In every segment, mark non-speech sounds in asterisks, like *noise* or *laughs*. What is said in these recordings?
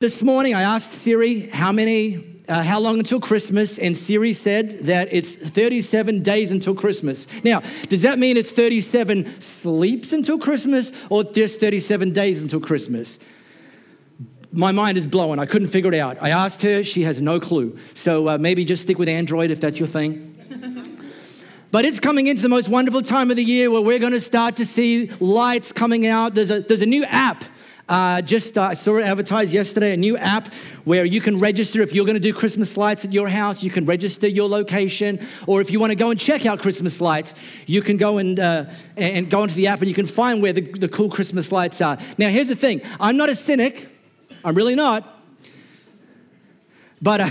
This morning, I asked Siri how many, uh, how long until Christmas, and Siri said that it's 37 days until Christmas. Now, does that mean it's 37 sleeps until Christmas, or just 37 days until Christmas? My mind is blowing. I couldn't figure it out. I asked her; she has no clue. So uh, maybe just stick with Android if that's your thing. *laughs* But it's coming into the most wonderful time of the year where we're going to start to see lights coming out. There's a, there's a new app uh, just uh, saw it advertised yesterday, a new app where you can register if you're going to do Christmas lights at your house. You can register your location, or if you want to go and check out Christmas lights, you can go and uh, and go into the app and you can find where the, the cool Christmas lights are. Now, here's the thing: I'm not a cynic. I'm really not. But uh,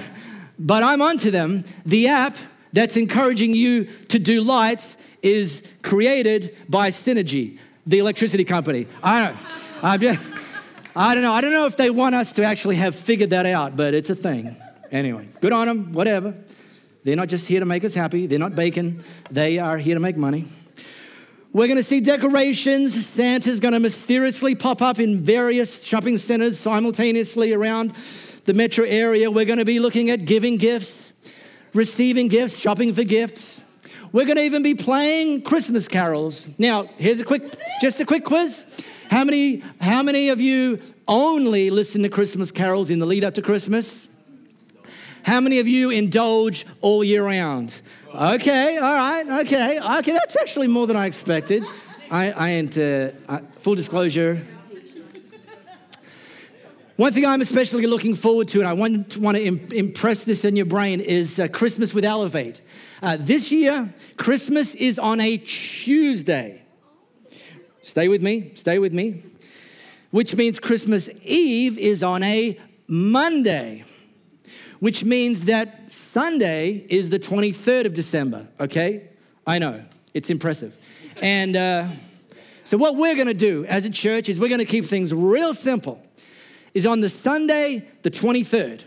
but I'm onto them. The app that's encouraging you to do lights is created by Synergy, the electricity company. I don't. I'm just, I don't know. I don't know if they want us to actually have figured that out, but it's a thing. Anyway, good on them, whatever. They're not just here to make us happy, they're not bacon, they are here to make money. We're going to see decorations. Santa's going to mysteriously pop up in various shopping centers simultaneously around the metro area. We're going to be looking at giving gifts, receiving gifts, shopping for gifts. We're going to even be playing Christmas carols. Now, here's a quick, just a quick quiz. How many, how many of you only listen to Christmas carols in the lead up to Christmas? How many of you indulge all year round? Okay, all right, okay, okay. That's actually more than I expected. I, I ain't, uh, uh, full disclosure. One thing I'm especially looking forward to, and I want, want to Im- impress this in your brain, is uh, Christmas with Elevate. Uh, this year, Christmas is on a Tuesday. Stay with me, stay with me. Which means Christmas Eve is on a Monday, which means that Sunday is the 23rd of December, okay? I know, it's impressive. And uh, so, what we're gonna do as a church is we're gonna keep things real simple. Is on the Sunday, the 23rd,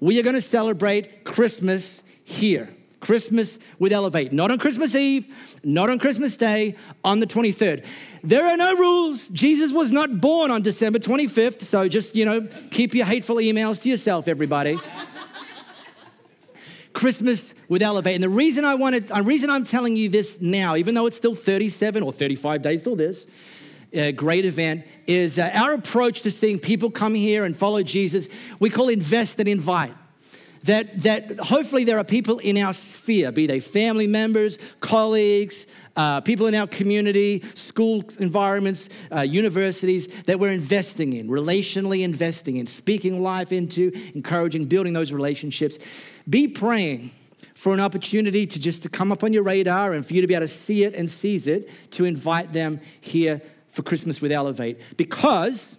we are gonna celebrate Christmas here. Christmas with Elevate. Not on Christmas Eve, not on Christmas Day, on the 23rd. There are no rules. Jesus was not born on December 25th, so just, you know, keep your hateful emails to yourself, everybody. Christmas with Elevate. And the reason I wanted, the reason I'm telling you this now, even though it's still 37 or 35 days till this, a great event is uh, our approach to seeing people come here and follow Jesus. We call invest and invite that, that hopefully there are people in our sphere, be they family members, colleagues, uh, people in our community, school environments, uh, universities that we're investing in, relationally investing in, speaking life into, encouraging, building those relationships. Be praying for an opportunity to just to come up on your radar and for you to be able to see it and seize it to invite them here for Christmas with Elevate because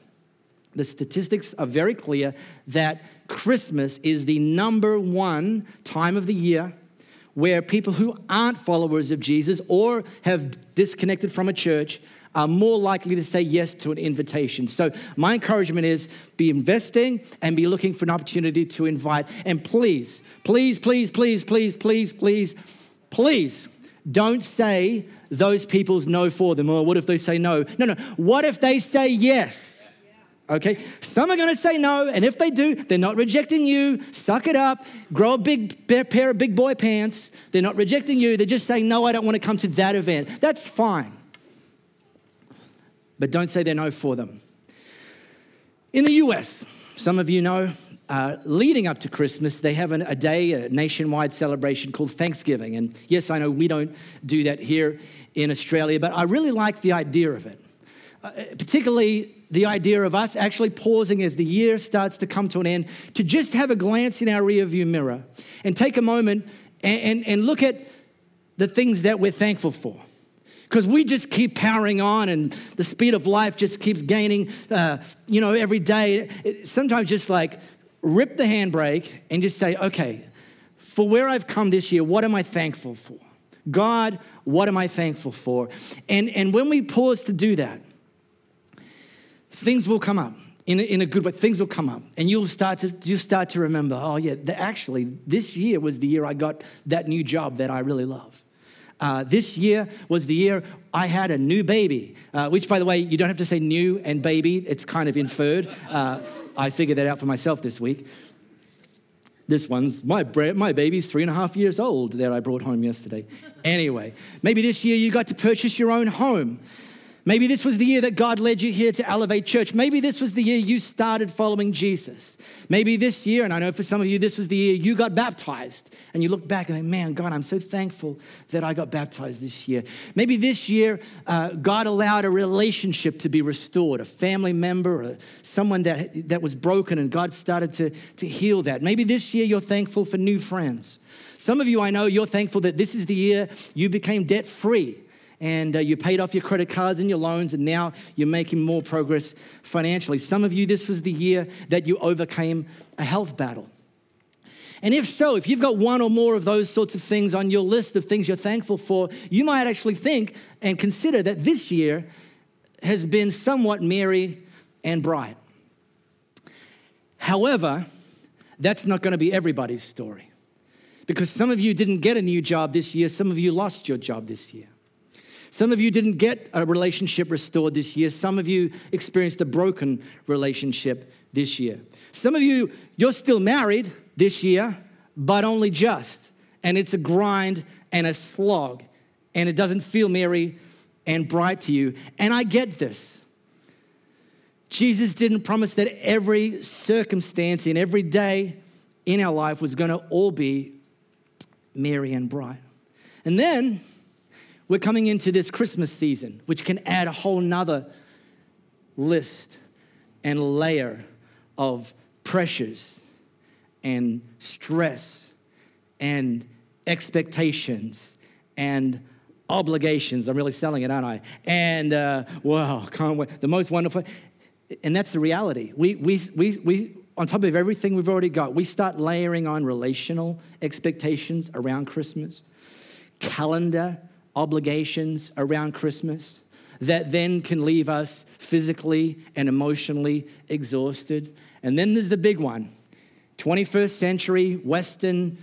the statistics are very clear that Christmas is the number one time of the year where people who aren't followers of Jesus or have disconnected from a church are more likely to say yes to an invitation. So, my encouragement is be investing and be looking for an opportunity to invite. And please, please, please, please, please, please, please, please don't say those people's no for them. Or what if they say no? No, no. What if they say yes? Okay? Some are going to say no, and if they do, they're not rejecting you. Suck it up. Grow a big pair of big boy pants. They're not rejecting you. They're just saying, no, I don't want to come to that event. That's fine. But don't say they're no for them. In the US, some of you know, uh, leading up to Christmas, they have an, a day, a nationwide celebration called Thanksgiving. And yes, I know we don't do that here in Australia, but I really like the idea of it. Uh, particularly the idea of us actually pausing as the year starts to come to an end to just have a glance in our rearview mirror and take a moment and, and, and look at the things that we're thankful for. Because we just keep powering on and the speed of life just keeps gaining, uh, you know, every day. It, sometimes just like rip the handbrake and just say, okay, for where I've come this year, what am I thankful for? God, what am I thankful for? And, and when we pause to do that, things will come up in a, in a good way. Things will come up, and you'll start to you start to remember. Oh yeah, the, actually, this year was the year I got that new job that I really love. Uh, this year was the year I had a new baby, uh, which, by the way, you don't have to say new and baby. It's kind of inferred. Uh, I figured that out for myself this week. This one's my, my baby's three and a half years old that I brought home yesterday. Anyway, maybe this year you got to purchase your own home. Maybe this was the year that God led you here to Elevate Church. Maybe this was the year you started following Jesus. Maybe this year, and I know for some of you, this was the year you got baptized. And you look back and think, man, God, I'm so thankful that I got baptized this year. Maybe this year, uh, God allowed a relationship to be restored, a family member, or someone that, that was broken, and God started to, to heal that. Maybe this year you're thankful for new friends. Some of you, I know, you're thankful that this is the year you became debt free and uh, you paid off your credit cards and your loans, and now you're making more progress financially. Some of you, this was the year that you overcame a health battle. And if so, if you've got one or more of those sorts of things on your list of things you're thankful for, you might actually think and consider that this year has been somewhat merry and bright. However, that's not going to be everybody's story. Because some of you didn't get a new job this year, some of you lost your job this year. Some of you didn't get a relationship restored this year. Some of you experienced a broken relationship this year. Some of you, you're still married this year, but only just. And it's a grind and a slog, and it doesn't feel merry and bright to you. And I get this. Jesus didn't promise that every circumstance in every day in our life was going to all be merry and bright. And then we're coming into this Christmas season, which can add a whole nother list and layer of pressures and stress and expectations and obligations. I'm really selling it, aren't I? And uh, wow, can't wait. The most wonderful, and that's the reality. We, we, we, we, on top of everything we've already got, we start layering on relational expectations around Christmas, calendar obligations around Christmas that then can leave us physically and emotionally exhausted. And then there's the big one 21st century Western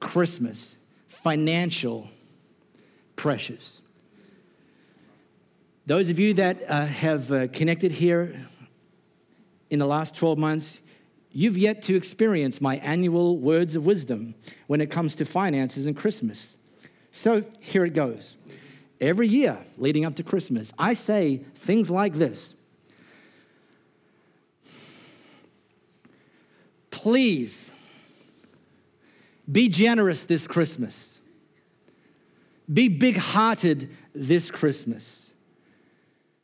Christmas, financial pressures. Those of you that uh, have uh, connected here in the last 12 months, you've yet to experience my annual words of wisdom when it comes to finances and Christmas. So here it goes. Every year leading up to Christmas, I say things like this Please be generous this Christmas, be big hearted this Christmas.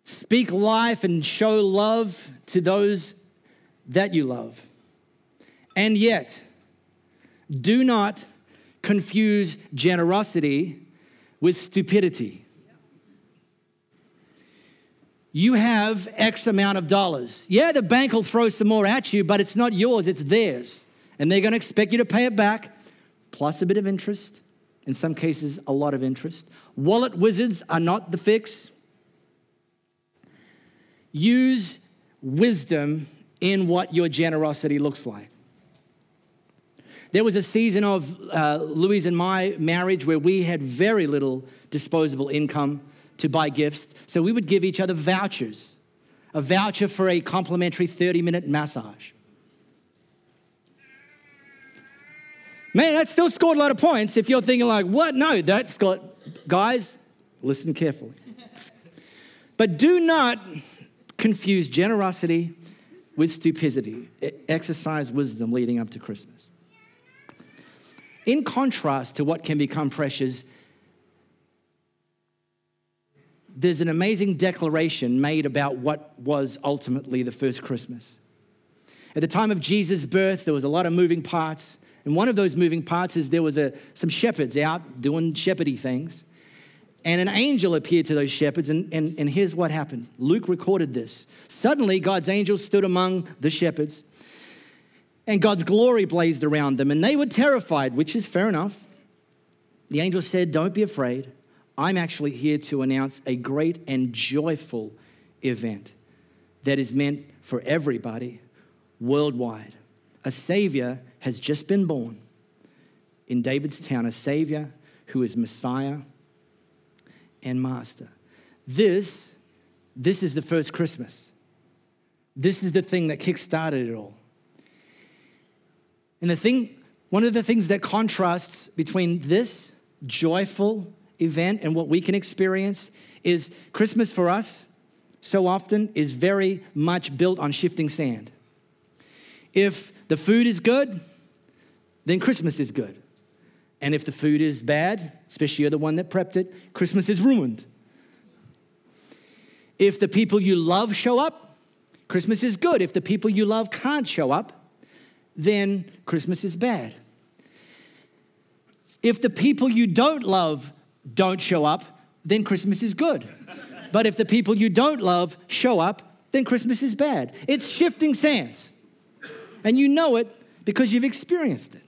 Speak life and show love to those that you love. And yet, do not confuse generosity with stupidity. You have X amount of dollars. Yeah, the bank will throw some more at you, but it's not yours, it's theirs. And they're going to expect you to pay it back, plus a bit of interest, in some cases, a lot of interest. Wallet wizards are not the fix. Use wisdom in what your generosity looks like. There was a season of uh, Louise and my marriage where we had very little disposable income to buy gifts. So we would give each other vouchers a voucher for a complimentary 30 minute massage. Man, that still scored a lot of points if you're thinking, like, what? No, that's got, guys, listen carefully. *laughs* But do not confuse generosity with stupidity. Exercise wisdom leading up to Christmas. In contrast to what can become pressures, there's an amazing declaration made about what was ultimately the first Christmas. At the time of Jesus' birth, there was a lot of moving parts. And one of those moving parts is there was a, some shepherds out doing shepherdy things. And an angel appeared to those shepherds, and, and, and here's what happened. Luke recorded this. Suddenly, God's angel stood among the shepherds, and God's glory blazed around them, and they were terrified, which is fair enough. The angel said, Don't be afraid. I'm actually here to announce a great and joyful event that is meant for everybody worldwide. A Savior has just been born in David's town, a Savior who is Messiah and Master. This, this is the first Christmas. This is the thing that kick-started it all. And the thing, one of the things that contrasts between this joyful event and what we can experience is Christmas for us so often is very much built on shifting sand. If the food is good, then Christmas is good. And if the food is bad, especially you're the one that prepped it, Christmas is ruined. If the people you love show up, Christmas is good. If the people you love can't show up, then Christmas is bad. If the people you don't love don't show up, then Christmas is good. But if the people you don't love show up, then Christmas is bad. It's shifting sands. And you know it because you've experienced it.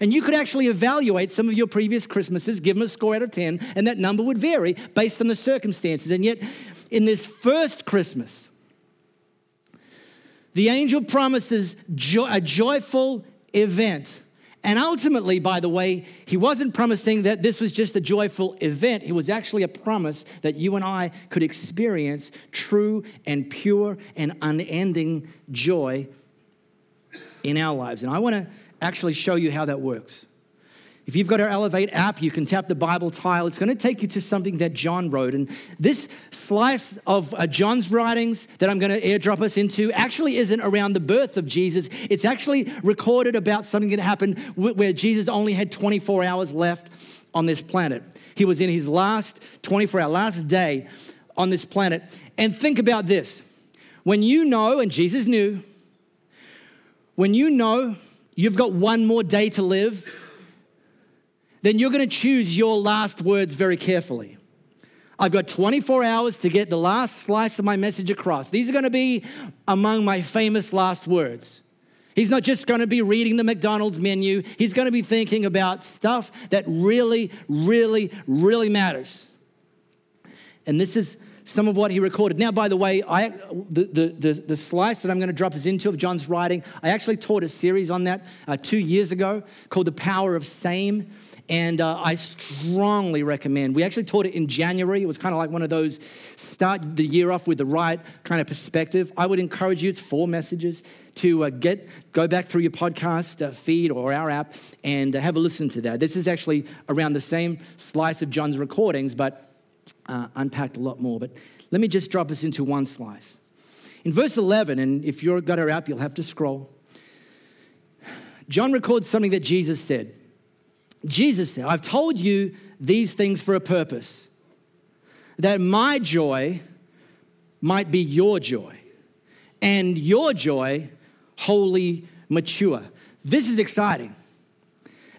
And you could actually evaluate some of your previous Christmases, give them a score out of 10, and that number would vary based on the circumstances. And yet, in this first Christmas, the angel promises jo- a joyful event. And ultimately, by the way, he wasn't promising that this was just a joyful event. It was actually a promise that you and I could experience true and pure and unending joy in our lives. And I want to actually show you how that works. If you've got our Elevate app, you can tap the Bible tile. It's going to take you to something that John wrote. And this slice of uh, John's writings that I'm going to airdrop us into actually isn't around the birth of Jesus. It's actually recorded about something that happened where Jesus only had 24 hours left on this planet. He was in his last 24 hour, last day on this planet. And think about this when you know, and Jesus knew, when you know you've got one more day to live, then you're going to choose your last words very carefully. I've got 24 hours to get the last slice of my message across. These are going to be among my famous last words. He's not just going to be reading the McDonald's menu, he's going to be thinking about stuff that really, really, really matters. And this is some of what he recorded. Now, by the way, I, the, the, the, slice that I'm going to drop us into of John's writing, I actually taught a series on that uh, two years ago called The Power of Same. And uh, I strongly recommend. We actually taught it in January. It was kind of like one of those start the year off with the right kind of perspective. I would encourage you. It's four messages to uh, get go back through your podcast uh, feed or our app and have a listen to that. This is actually around the same slice of John's recordings, but uh, unpacked a lot more. But let me just drop us into one slice. In verse 11, and if you've got our app, you'll have to scroll. John records something that Jesus said. Jesus said, I've told you these things for a purpose, that my joy might be your joy, and your joy wholly mature. This is exciting.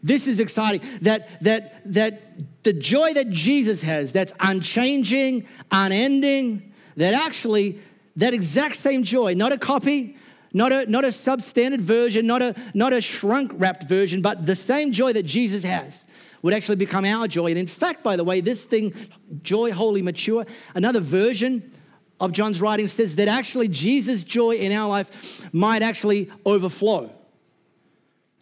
This is exciting. That, that, that the joy that Jesus has, that's unchanging, unending, that actually, that exact same joy, not a copy, not a, not a substandard version, not a, not a shrunk wrapped version, but the same joy that Jesus has would actually become our joy. And in fact, by the way, this thing, joy, wholly mature, another version of John's writing says that actually Jesus' joy in our life might actually overflow.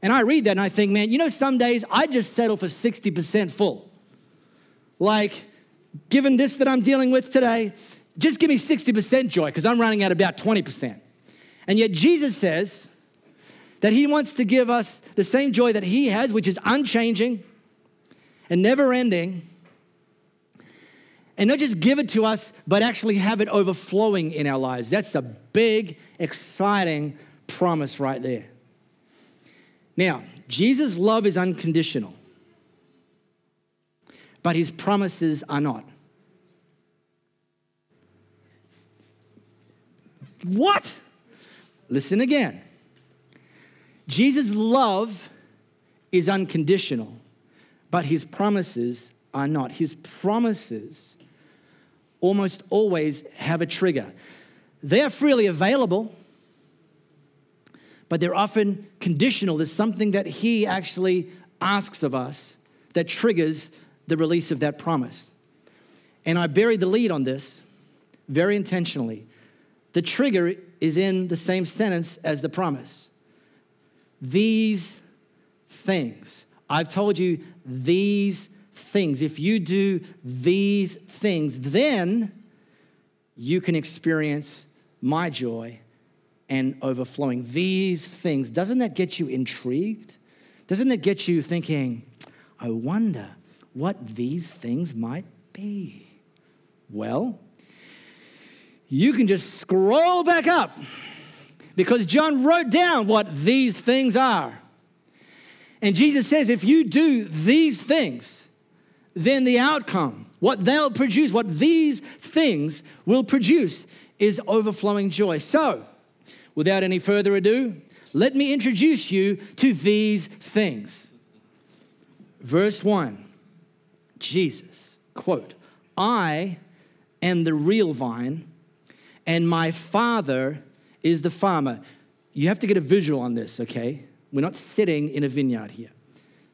And I read that and I think, man, you know, some days I just settle for 60% full. Like, given this that I'm dealing with today, just give me 60% joy because I'm running at about 20%. And yet Jesus says that he wants to give us the same joy that he has, which is unchanging and never ending. And not just give it to us, but actually have it overflowing in our lives. That's a big, exciting promise right there. Now, Jesus' love is unconditional, but his promises are not. What? Listen again. Jesus' love is unconditional, but his promises are not. His promises almost always have a trigger. They are freely available, but they're often conditional. There's something that he actually asks of us that triggers the release of that promise. And I buried the lead on this very intentionally. The trigger is in the same sentence as the promise. These things. I've told you these things. If you do these things, then you can experience my joy and overflowing. These things, doesn't that get you intrigued? Doesn't that get you thinking, I wonder what these things might be? Well, you can just scroll back up because John wrote down what these things are. And Jesus says, if you do these things, then the outcome, what they'll produce, what these things will produce, is overflowing joy. So, without any further ado, let me introduce you to these things. Verse 1 Jesus, quote, I am the real vine, and my Father is the farmer. You have to get a visual on this, okay? We're not sitting in a vineyard here,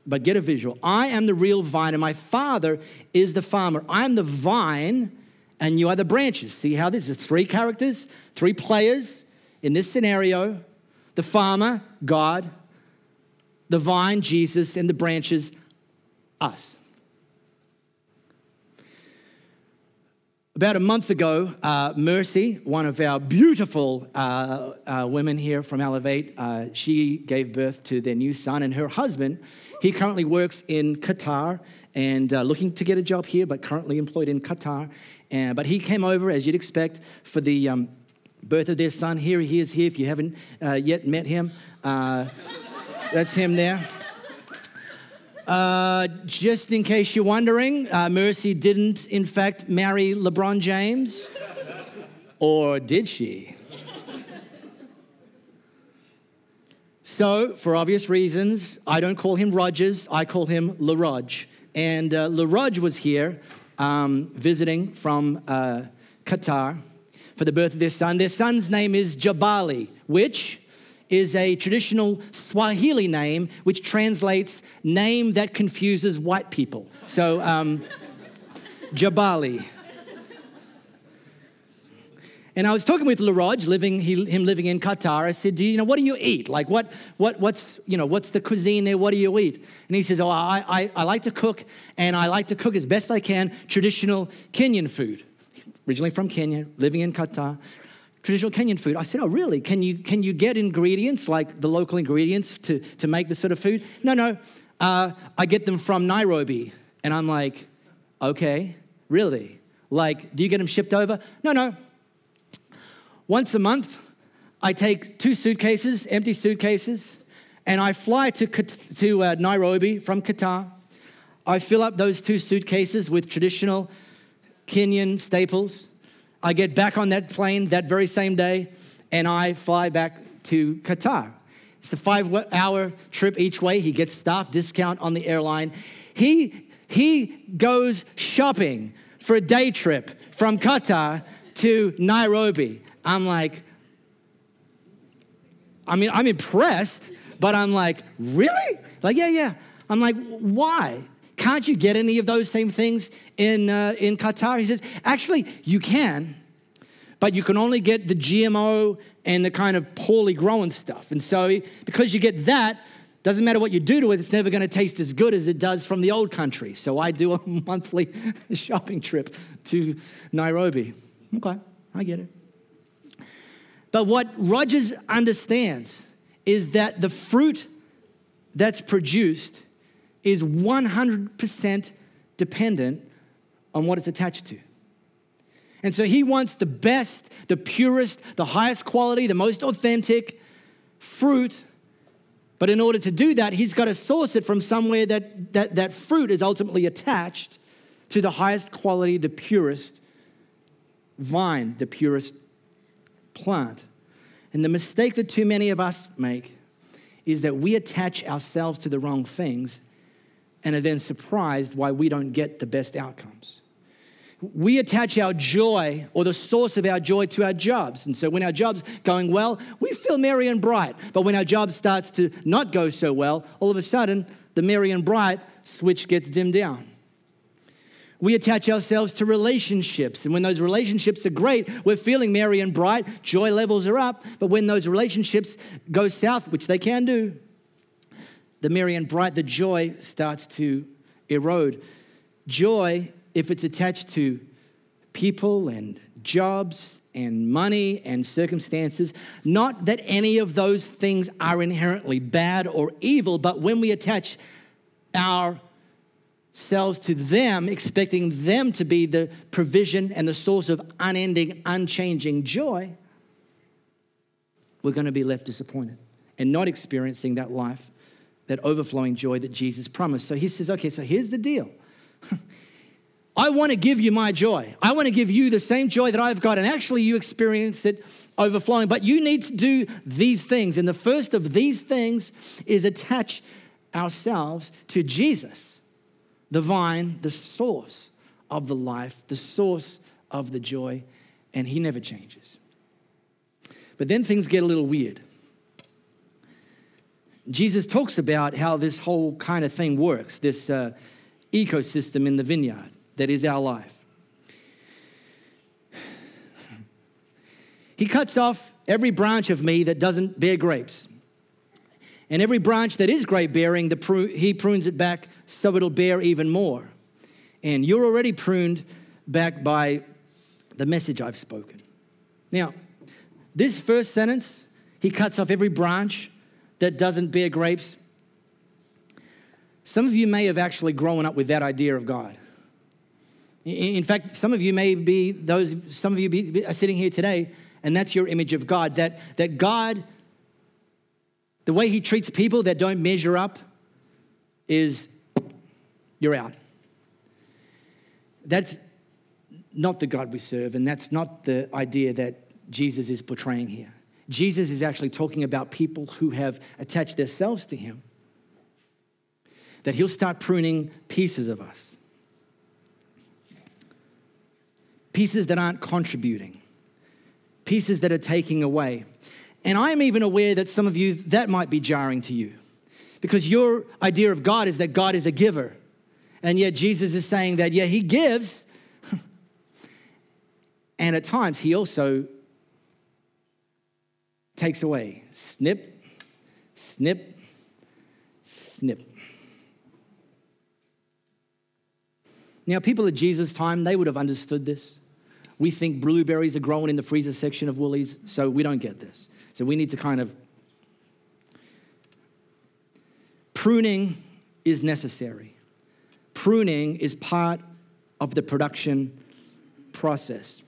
but get a visual. I am the real vine, and my Father is the farmer. I am the vine, and you are the branches. See how this is three characters, three players in this scenario the farmer, God, the vine, Jesus, and the branches, us. About a month ago, uh, Mercy, one of our beautiful uh, uh, women here from Elevate, uh, she gave birth to their new son, and her husband, he currently works in Qatar and uh, looking to get a job here, but currently employed in Qatar. But he came over, as you'd expect, for the um, birth of their son. Here he is here. If you haven't uh, yet met him, that's him there. Uh, just in case you're wondering, uh, Mercy didn't, in fact, marry LeBron James. Or did she? So, for obvious reasons, I don't call him Rogers, I call him LaRodge. And uh, was here um, visiting from uh, Qatar for the birth of their son. Their son's name is Jabali, which is a traditional Swahili name which translates name that confuses white people. So, um, Jabali. And I was talking with LaRodge, living he, him living in Qatar. I said, "Do you know what do you eat? Like what what what's you know what's the cuisine there? What do you eat?" And he says, "Oh, I, I, I like to cook, and I like to cook as best I can traditional Kenyan food. Originally from Kenya, living in Qatar, traditional Kenyan food. I said, Oh, really? Can you, can you get ingredients, like the local ingredients, to, to make this sort of food? No, no. Uh, I get them from Nairobi. And I'm like, Okay, really? Like, do you get them shipped over? No, no. Once a month, I take two suitcases, empty suitcases, and I fly to, to uh, Nairobi from Qatar. I fill up those two suitcases with traditional Kenyan staples. I get back on that plane that very same day and I fly back to Qatar. It's a five hour trip each way. He gets staff discount on the airline. He, he goes shopping for a day trip from Qatar to Nairobi. I'm like, I mean, I'm impressed, but I'm like, really? Like, yeah, yeah. I'm like, why? Can't you get any of those same things in, uh, in Qatar? He says, Actually, you can, but you can only get the GMO and the kind of poorly grown stuff. And so, because you get that, doesn't matter what you do to it, it's never going to taste as good as it does from the old country. So I do a *laughs* monthly *laughs* shopping trip to Nairobi. Okay, I get it. But what Rogers understands is that the fruit that's produced is 100% dependent on what it's attached to. And so he wants the best, the purest, the highest quality, the most authentic fruit. But in order to do that, he's got to source it from somewhere that that, that fruit is ultimately attached to the highest quality, the purest vine, the purest plant. And the mistake that too many of us make is that we attach ourselves to the wrong things and are then surprised why we don't get the best outcomes. We attach our joy or the source of our joy to our jobs. And so when our job's going well, we feel merry and bright. But when our job starts to not go so well, all of a sudden, the merry and bright switch gets dimmed down. We attach ourselves to relationships. And when those relationships are great, we're feeling merry and bright, joy levels are up. But when those relationships go south, which they can do, the merry and bright, the joy starts to erode. Joy, if it's attached to people and jobs and money and circumstances. Not that any of those things are inherently bad or evil, but when we attach ourselves to them, expecting them to be the provision and the source of unending, unchanging joy, we're going to be left disappointed and not experiencing that life, that overflowing joy that Jesus promised. So he says, okay, so here's the deal. *laughs* I want to give you my joy. I want to give you the same joy that I've got. And actually, you experience it overflowing. But you need to do these things. And the first of these things is attach ourselves to Jesus, the vine, the source of the life, the source of the joy. And He never changes. But then things get a little weird. Jesus talks about how this whole kind of thing works, this uh, ecosystem in the vineyard that is our life. He cuts off every branch of me that doesn't bear grapes. And every branch that is grape bearing, the he prunes it back so it'll bear even more. And you're already pruned back by the message I've spoken. Now, this first sentence, he cuts off every branch that doesn't bear grapes. Some of you may have actually grown up with that idea of God. In fact, some of you may be those, some of you be, are sitting here today, and that's your image of God. That, that God, the way He treats people that don't measure up, is you're out. That's not the God we serve, and that's not the idea that Jesus is portraying here. Jesus is actually talking about people who have attached themselves to Him, that He'll start pruning pieces of us pieces that aren't contributing, pieces that are taking away. And I'm even aware that some of you, that might be jarring to you because your idea of God is that God is a giver. And yet Jesus is saying that, yeah, He gives. *laughs* and at times, He also takes away. Snip, snip, snip. Now, people at Jesus' time, they would have understood this. We think blueberries are growing in the freezer section of Woolies, so we don't get this. So we need to kind of. Pruning is necessary. Pruning is part of the production process.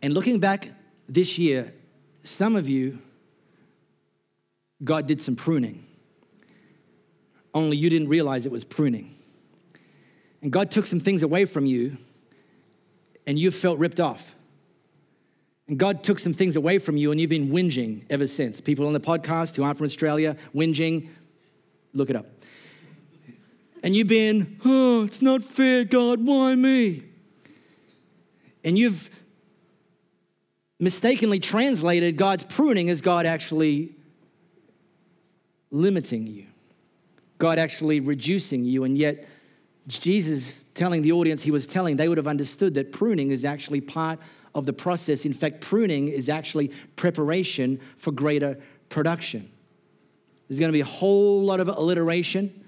And looking back this year, some of you, God did some pruning, only you didn't realize it was pruning. And God took some things away from you and you've felt ripped off. And God took some things away from you and you've been whinging ever since. People on the podcast who aren't from Australia, whinging, look it up. And you've been, oh, it's not fair, God, why me? And you've mistakenly translated God's pruning as God actually limiting you, God actually reducing you, and yet Jesus telling the audience he was telling, they would have understood that pruning is actually part of the process. In fact, pruning is actually preparation for greater production. There's going to be a whole lot of alliteration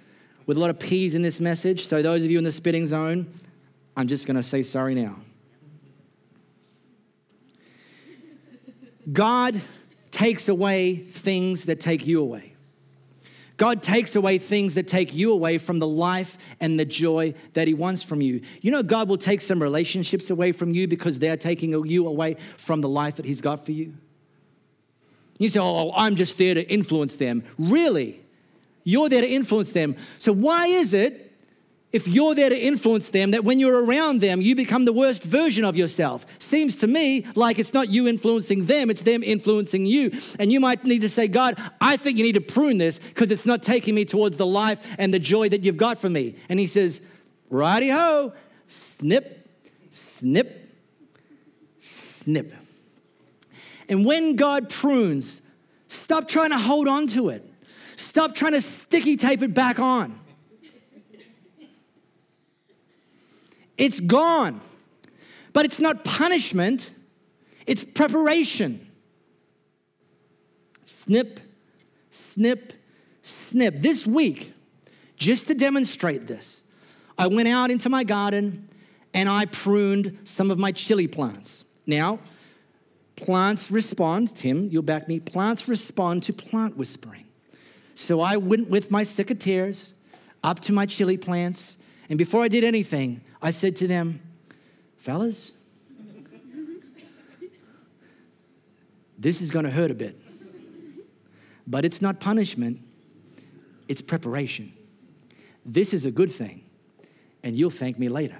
with a lot of P's in this message. So, those of you in the spitting zone, I'm just going to say sorry now. God takes away things that take you away. God takes away things that take you away from the life and the joy that He wants from you. You know, God will take some relationships away from you because they're taking you away from the life that He's got for you. You say, Oh, I'm just there to influence them. Really? You're there to influence them. So, why is it if you're there to influence them, that when you're around them, you become the worst version of yourself. Seems to me like it's not you influencing them, it's them influencing you. And you might need to say, God, I think you need to prune this because it's not taking me towards the life and the joy that you've got for me. And he says, righty ho, snip, snip, snip. And when God prunes, stop trying to hold on to it. Stop trying to sticky tape it back on. It's gone. But it's not punishment, it's preparation. Snip, snip, snip. This week, just to demonstrate this, I went out into my garden and I pruned some of my chili plants. Now, plants respond, Tim, you'll back me, plants respond to plant whispering. So I went with my secateurs up to my chili plants, and before I did anything, I said to them, fellas, this is going to hurt a bit. But it's not punishment, it's preparation. This is a good thing, and you'll thank me later.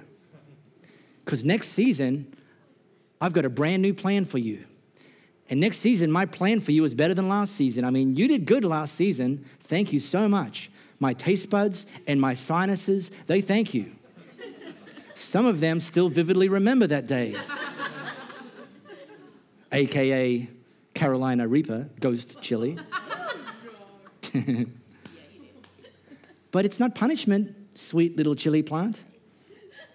Because next season, I've got a brand new plan for you. And next season, my plan for you is better than last season. I mean, you did good last season. Thank you so much. My taste buds and my sinuses, they thank you. Some of them still vividly remember that day. *laughs* AKA Carolina Reaper, Ghost Chili. *laughs* but it's not punishment, sweet little chili plant.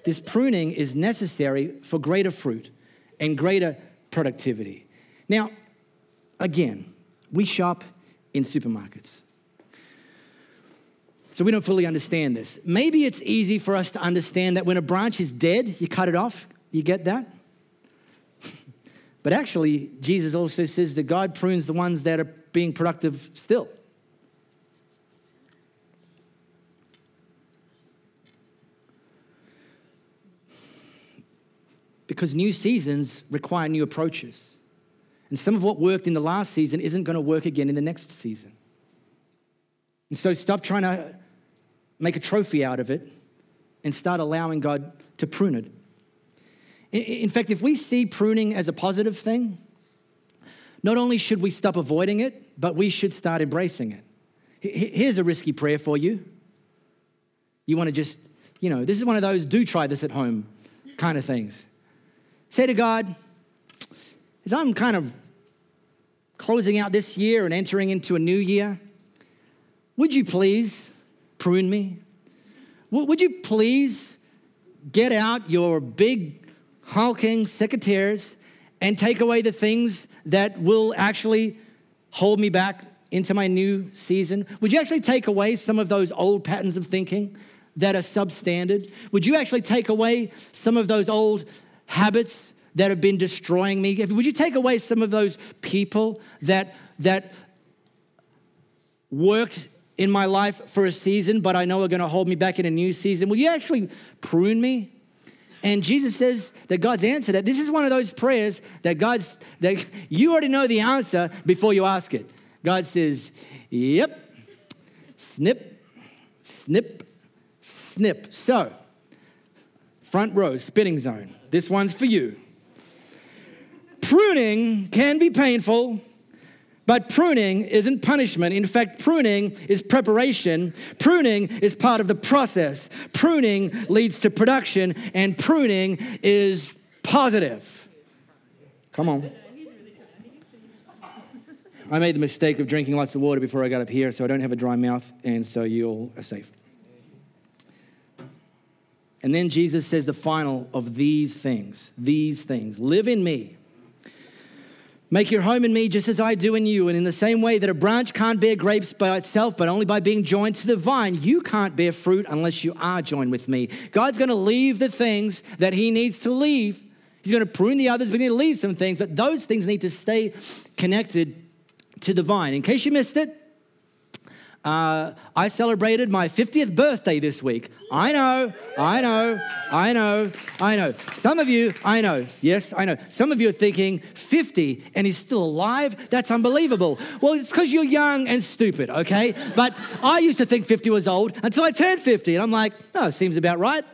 This pruning is necessary for greater fruit and greater productivity. Now, again, we shop in supermarkets. So we don't fully understand this. Maybe it's easy for us to understand that when a branch is dead, you cut it off. You get that? *laughs* but actually, Jesus also says that God prunes the ones that are being productive still. because new seasons require new approaches. And some of what worked in the last season isn't going to work again in the next season. And so stop trying to make a trophy out of it and start allowing God to prune it. In fact, if we see pruning as a positive thing, not only should we stop avoiding it, but we should start embracing it. Here's a risky prayer for you. You want to just, you know, this is one of those do try this at home kind of things. Say to God, as I'm kind of closing out this year and entering into a new year, would you please prune me? Would you please get out your big hulking secateurs and take away the things that will actually hold me back into my new season? Would you actually take away some of those old patterns of thinking that are substandard? Would you actually take away some of those old habits that have been destroying me? Would you take away some of those people that, that worked in my life for a season, but I know are going to hold me back in a new season? Will you actually prune me? And Jesus says that God's answered that This is one of those prayers that God's that you already know the answer before you ask it. God says, "Yep." Snip, snip, snip. So, front row, spinning zone. This one's for you. Pruning can be painful, but pruning isn't punishment. In fact, pruning is preparation. Pruning is part of the process. Pruning leads to production, and pruning is positive. Come on. I made the mistake of drinking lots of water before I got up here, so I don't have a dry mouth, and so you all are safe. And then Jesus says the final of these things, these things live in me. Make your home in me just as I do in you. And in the same way that a branch can't bear grapes by itself, but only by being joined to the vine, you can't bear fruit unless you are joined with me. God's going to leave the things that He needs to leave. He's going to prune the others, but he needs to leave some things, but those things need to stay connected to the vine. In case you missed it, uh, I celebrated my 50th birthday this week. I know, I know, I know, I know. Some of you, I know, yes, I know. Some of you are thinking, 50 and he's still alive? That's unbelievable. Well, it's because you're young and stupid, okay? But I used to think 50 was old until I turned 50, and I'm like, oh, seems about right.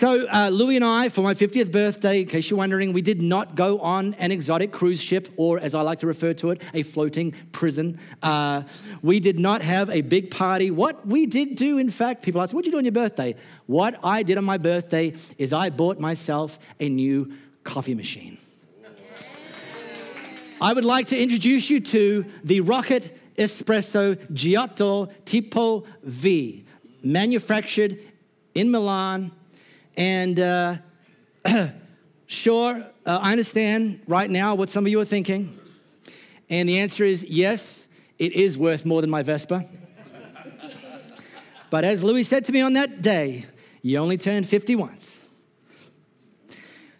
So, uh, Louis and I, for my 50th birthday, in case you're wondering, we did not go on an exotic cruise ship, or as I like to refer to it, a floating prison. Uh, we did not have a big party. What we did do, in fact, people ask, What'd you do on your birthday? What I did on my birthday is I bought myself a new coffee machine. I would like to introduce you to the Rocket Espresso Giotto Tipo V, manufactured in Milan and uh, *clears throat* sure, uh, I understand right now what some of you are thinking. And the answer is yes, it is worth more than my Vespa. *laughs* but as Louis said to me on that day, you only turn 50 once.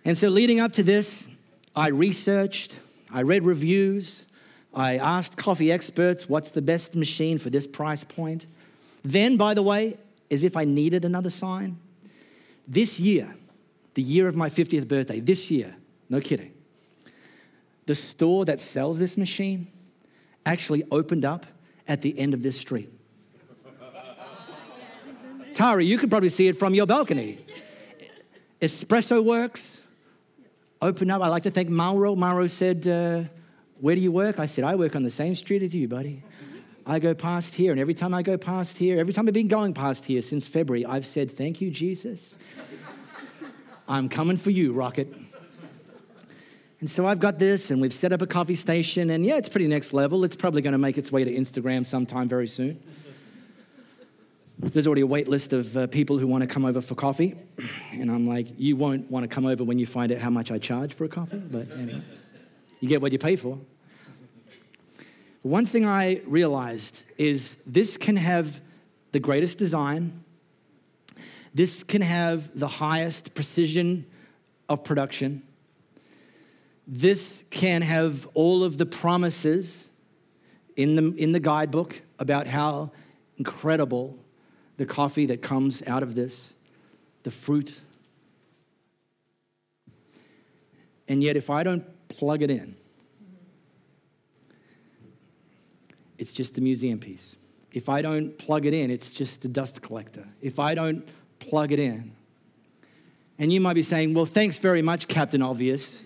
And so, leading up to this, I researched, I read reviews, I asked coffee experts what's the best machine for this price point. Then, by the way, as if I needed another sign, this year, the year of my 50th birthday, this year, no kidding, the store that sells this machine actually opened up at the end of this street. Tari, you could probably see it from your balcony. Espresso Works opened up. I'd like to thank Mauro. Mauro said, uh, Where do you work? I said, I work on the same street as you, buddy. I go past here, and every time I go past here, every time I've been going past here since February, I've said, Thank you, Jesus. I'm coming for you, Rocket. And so I've got this, and we've set up a coffee station, and yeah, it's pretty next level. It's probably going to make its way to Instagram sometime very soon. There's already a wait list of uh, people who want to come over for coffee. And I'm like, you won't want to come over when you find out how much I charge for a coffee, but anyway, you get what you pay for. One thing I realized is this can have the greatest design, this can have the highest precision of production, this can have all of the promises in the, in the guidebook about how incredible the coffee that comes out of this, the fruit. And yet, if I don't plug it in, it's just a museum piece. If I don't plug it in, it's just a dust collector. If I don't plug it in, and you might be saying, well, thanks very much, Captain Obvious.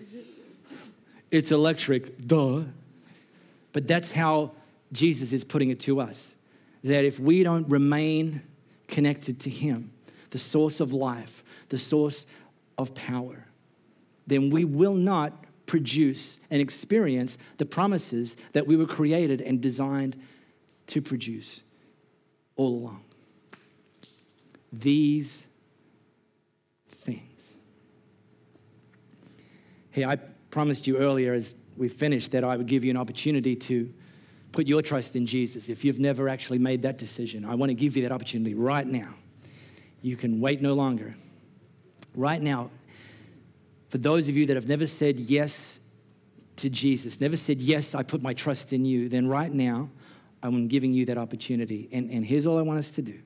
It's electric, duh. But that's how Jesus is putting it to us that if we don't remain connected to Him, the source of life, the source of power, then we will not produce and experience the promises that we were created and designed to produce all along. These things. Hey, I promised you earlier as we finished that I would give you an opportunity to put your trust in Jesus. If you've never actually made that decision, I want to give you that opportunity right now. You can wait no longer. Right now, for those of you that have never said yes to Jesus, never said, Yes, I put my trust in you, then right now, I'm giving you that opportunity. And, and here's all I want us to do.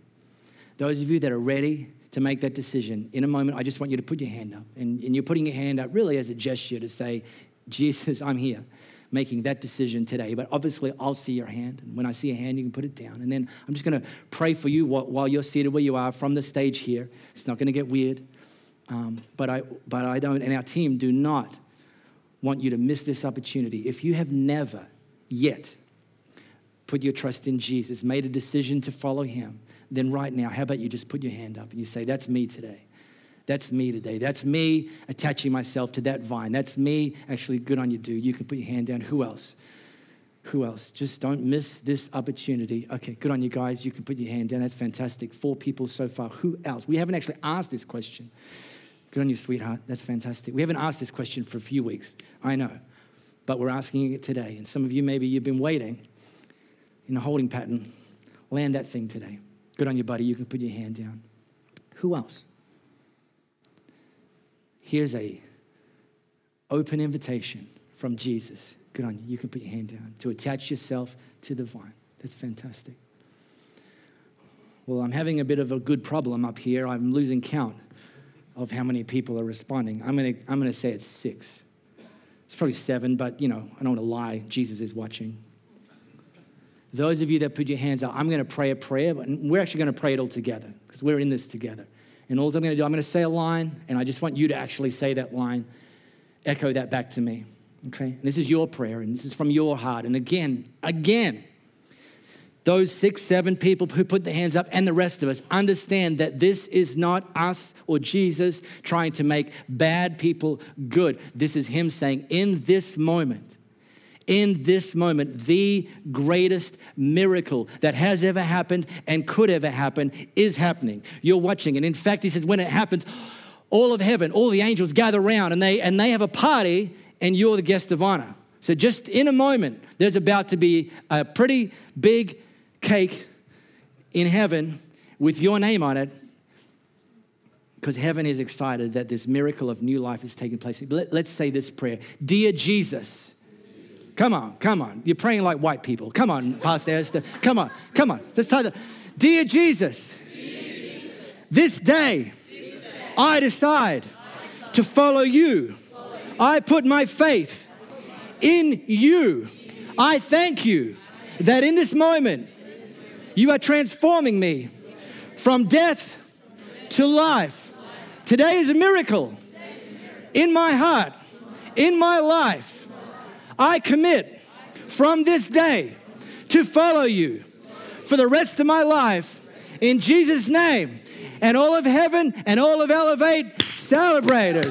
Those of you that are ready to make that decision, in a moment, I just want you to put your hand up. And, and you're putting your hand up really as a gesture to say, Jesus, I'm here making that decision today. But obviously, I'll see your hand. And when I see a hand, you can put it down. And then I'm just going to pray for you while you're seated where you are from the stage here. It's not going to get weird. Um, but, I, but I don't, and our team do not want you to miss this opportunity. If you have never yet put your trust in Jesus, made a decision to follow him, then right now, how about you just put your hand up and you say, That's me today. That's me today. That's me attaching myself to that vine. That's me actually good on you, dude. You can put your hand down. Who else? Who else? Just don't miss this opportunity. Okay, good on you guys. You can put your hand down. That's fantastic. Four people so far. Who else? We haven't actually asked this question. Good on you, sweetheart. That's fantastic. We haven't asked this question for a few weeks. I know. But we're asking it today. And some of you, maybe you've been waiting in a holding pattern. Land that thing today. Good on you, buddy. You can put your hand down. Who else? Here's a open invitation from Jesus. Good on you. You can put your hand down to attach yourself to the vine. That's fantastic. Well, I'm having a bit of a good problem up here. I'm losing count of how many people are responding. I'm going to I'm going to say it's six. It's probably seven, but you know, I don't want to lie. Jesus is watching. Those of you that put your hands up, I'm going to pray a prayer, but we're actually going to pray it all together because we're in this together. And all I'm going to do, I'm going to say a line, and I just want you to actually say that line, echo that back to me. Okay? And this is your prayer, and this is from your heart. And again, again, those six, seven people who put their hands up and the rest of us understand that this is not us or Jesus trying to make bad people good. This is Him saying, in this moment, in this moment, the greatest miracle that has ever happened and could ever happen is happening. You're watching. And in fact, he says, when it happens, all of heaven, all the angels gather around and they, and they have a party, and you're the guest of honor. So, just in a moment, there's about to be a pretty big cake in heaven with your name on it. because heaven is excited that this miracle of new life is taking place. Let, us say this prayer Dear Jesus, come on, come on. You're praying like white people. Come on, Pastor Esther. Come on, come on. Let's try the Dear Jesus, this day I decide to follow you. I put my faith in you. I thank you that in this moment you are transforming me from death to life. Today is a miracle in my heart, in my life. I commit from this day to follow you for the rest of my life in Jesus' name. And all of heaven and all of Elevate celebrated.